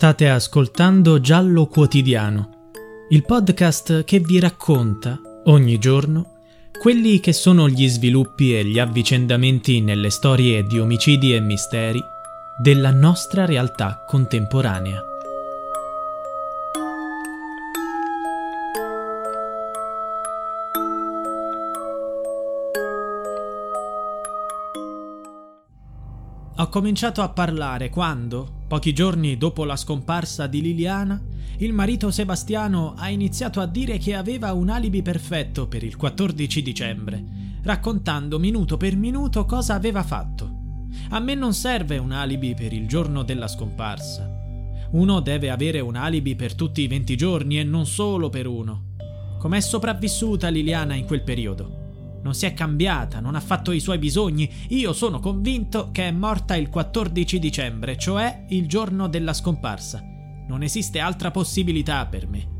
State ascoltando Giallo Quotidiano, il podcast che vi racconta ogni giorno quelli che sono gli sviluppi e gli avvicendamenti nelle storie di omicidi e misteri della nostra realtà contemporanea. Ho cominciato a parlare quando, pochi giorni dopo la scomparsa di Liliana, il marito Sebastiano ha iniziato a dire che aveva un alibi perfetto per il 14 dicembre, raccontando minuto per minuto cosa aveva fatto. A me non serve un alibi per il giorno della scomparsa. Uno deve avere un alibi per tutti i 20 giorni e non solo per uno. Com'è sopravvissuta Liliana in quel periodo? Non si è cambiata, non ha fatto i suoi bisogni. Io sono convinto che è morta il 14 dicembre, cioè il giorno della scomparsa. Non esiste altra possibilità per me.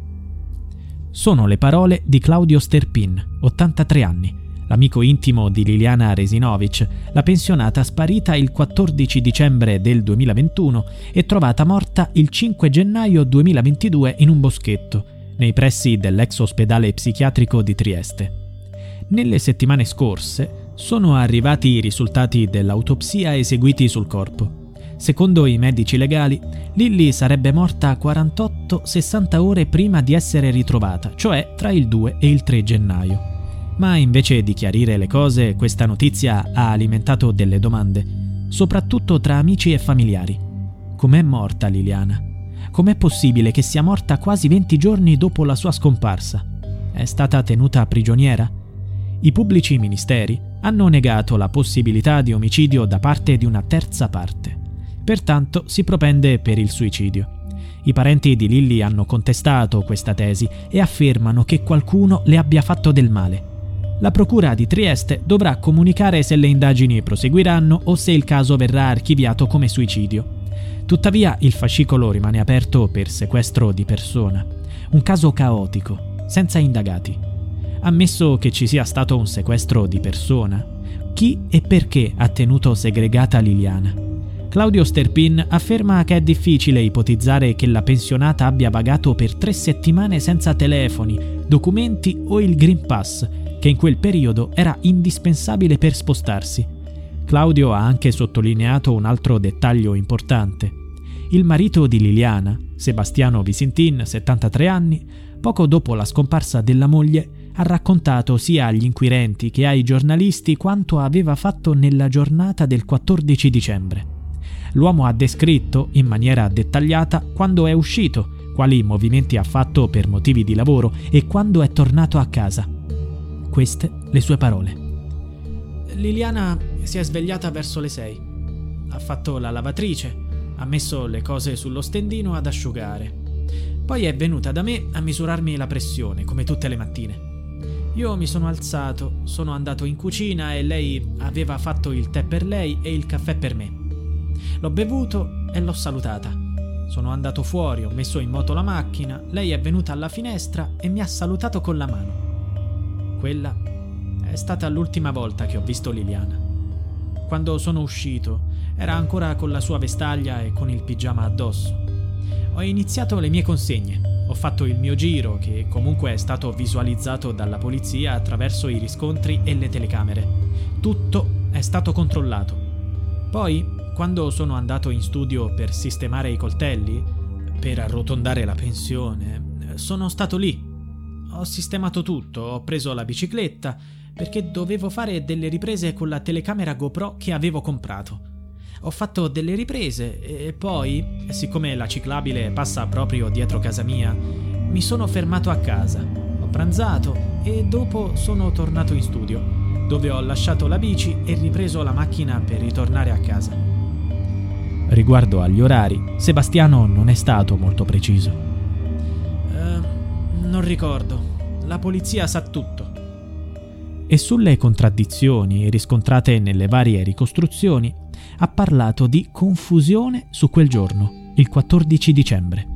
Sono le parole di Claudio Sterpin, 83 anni, l'amico intimo di Liliana Resinovic, la pensionata sparita il 14 dicembre del 2021 e trovata morta il 5 gennaio 2022 in un boschetto, nei pressi dell'ex ospedale psichiatrico di Trieste. Nelle settimane scorse sono arrivati i risultati dell'autopsia eseguiti sul corpo. Secondo i medici legali, Lilly sarebbe morta 48-60 ore prima di essere ritrovata, cioè tra il 2 e il 3 gennaio. Ma invece di chiarire le cose, questa notizia ha alimentato delle domande, soprattutto tra amici e familiari. Com'è morta Liliana? Com'è possibile che sia morta quasi 20 giorni dopo la sua scomparsa? È stata tenuta prigioniera? I pubblici ministeri hanno negato la possibilità di omicidio da parte di una terza parte. Pertanto si propende per il suicidio. I parenti di Lilly hanno contestato questa tesi e affermano che qualcuno le abbia fatto del male. La Procura di Trieste dovrà comunicare se le indagini proseguiranno o se il caso verrà archiviato come suicidio. Tuttavia il fascicolo rimane aperto per sequestro di persona. Un caso caotico, senza indagati. Ammesso che ci sia stato un sequestro di persona, chi e perché ha tenuto segregata Liliana? Claudio Sterpin afferma che è difficile ipotizzare che la pensionata abbia vagato per tre settimane senza telefoni, documenti o il Green Pass, che in quel periodo era indispensabile per spostarsi. Claudio ha anche sottolineato un altro dettaglio importante. Il marito di Liliana, Sebastiano Visintin, 73 anni, poco dopo la scomparsa della moglie, ha raccontato sia agli inquirenti che ai giornalisti quanto aveva fatto nella giornata del 14 dicembre. L'uomo ha descritto in maniera dettagliata quando è uscito, quali movimenti ha fatto per motivi di lavoro e quando è tornato a casa. Queste le sue parole. Liliana si è svegliata verso le 6. Ha fatto la lavatrice, ha messo le cose sullo stendino ad asciugare. Poi è venuta da me a misurarmi la pressione, come tutte le mattine. Io mi sono alzato, sono andato in cucina e lei aveva fatto il tè per lei e il caffè per me. L'ho bevuto e l'ho salutata. Sono andato fuori, ho messo in moto la macchina, lei è venuta alla finestra e mi ha salutato con la mano. Quella è stata l'ultima volta che ho visto Liliana. Quando sono uscito, era ancora con la sua vestaglia e con il pigiama addosso. Ho iniziato le mie consegne Ho fatto il mio giro, che comunque è stato visualizzato dalla polizia attraverso i riscontri e le telecamere. Tutto è stato controllato. Poi, quando sono andato in studio per sistemare i coltelli, per arrotondare la pensione, sono stato lì. Ho sistemato tutto, ho preso la bicicletta, perché dovevo fare delle riprese con la telecamera GoPro che avevo comprato. Ho fatto delle riprese e poi, siccome la ciclabile passa proprio dietro casa mia, mi sono fermato a casa. Ho pranzato e dopo sono tornato in studio, dove ho lasciato la bici e ripreso la macchina per ritornare a casa. Riguardo agli orari, Sebastiano non è stato molto preciso. Uh, non ricordo. La polizia sa tutto. E sulle contraddizioni riscontrate nelle varie ricostruzioni ha parlato di confusione su quel giorno, il 14 dicembre.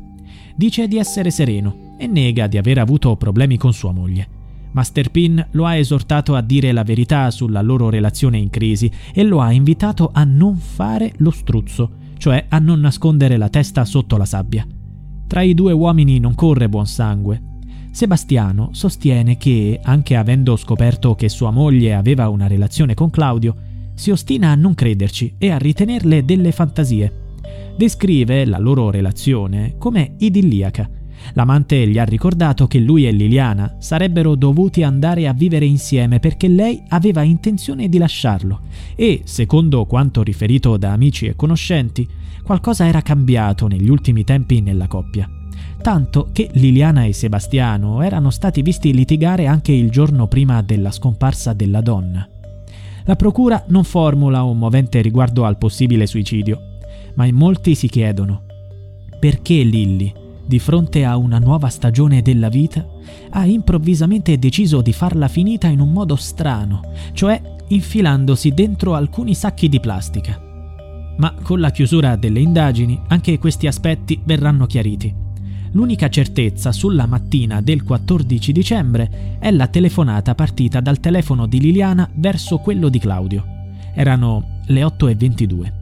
Dice di essere sereno e nega di aver avuto problemi con sua moglie. Master Pin lo ha esortato a dire la verità sulla loro relazione in crisi e lo ha invitato a non fare lo struzzo cioè a non nascondere la testa sotto la sabbia. Tra i due uomini non corre buon sangue. Sebastiano sostiene che, anche avendo scoperto che sua moglie aveva una relazione con Claudio, si ostina a non crederci e a ritenerle delle fantasie. Descrive la loro relazione come idilliaca. L'amante gli ha ricordato che lui e Liliana sarebbero dovuti andare a vivere insieme perché lei aveva intenzione di lasciarlo e, secondo quanto riferito da amici e conoscenti, qualcosa era cambiato negli ultimi tempi nella coppia. Tanto che Liliana e Sebastiano erano stati visti litigare anche il giorno prima della scomparsa della donna. La procura non formula un movente riguardo al possibile suicidio, ma in molti si chiedono perché Lilly, di fronte a una nuova stagione della vita, ha improvvisamente deciso di farla finita in un modo strano, cioè infilandosi dentro alcuni sacchi di plastica. Ma con la chiusura delle indagini anche questi aspetti verranno chiariti. L'unica certezza sulla mattina del 14 dicembre è la telefonata partita dal telefono di Liliana verso quello di Claudio. Erano le 8.22.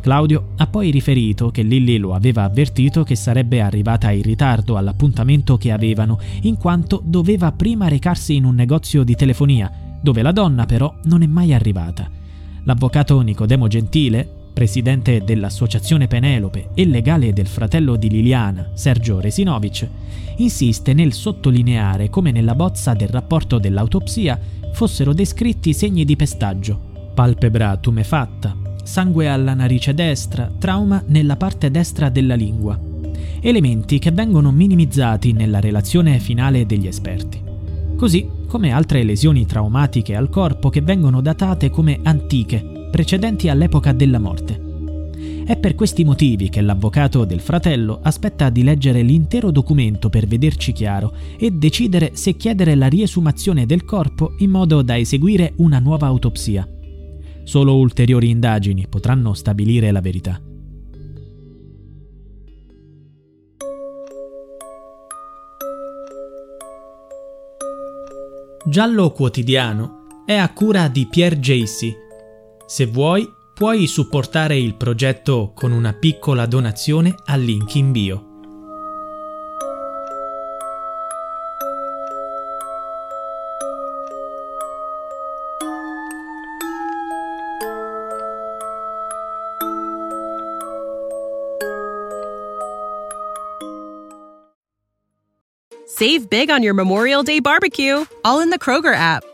Claudio ha poi riferito che Lilly lo aveva avvertito che sarebbe arrivata in ritardo all'appuntamento che avevano, in quanto doveva prima recarsi in un negozio di telefonia, dove la donna però non è mai arrivata. L'avvocato Nicodemo Gentile, presidente dell'Associazione Penelope e legale del fratello di Liliana, Sergio Resinovic, insiste nel sottolineare come nella bozza del rapporto dell'autopsia fossero descritti segni di pestaggio, palpebra tumefatta, sangue alla narice destra, trauma nella parte destra della lingua. Elementi che vengono minimizzati nella relazione finale degli esperti. Così come altre lesioni traumatiche al corpo che vengono datate come antiche, precedenti all'epoca della morte. È per questi motivi che l'avvocato del fratello aspetta di leggere l'intero documento per vederci chiaro e decidere se chiedere la riesumazione del corpo in modo da eseguire una nuova autopsia. Solo ulteriori indagini potranno stabilire la verità. Giallo Quotidiano è a cura di Pierre Jacy. Se vuoi, puoi supportare il progetto con una piccola donazione al link in bio. Save big on your Memorial Day barbecue, all in the Kroger app.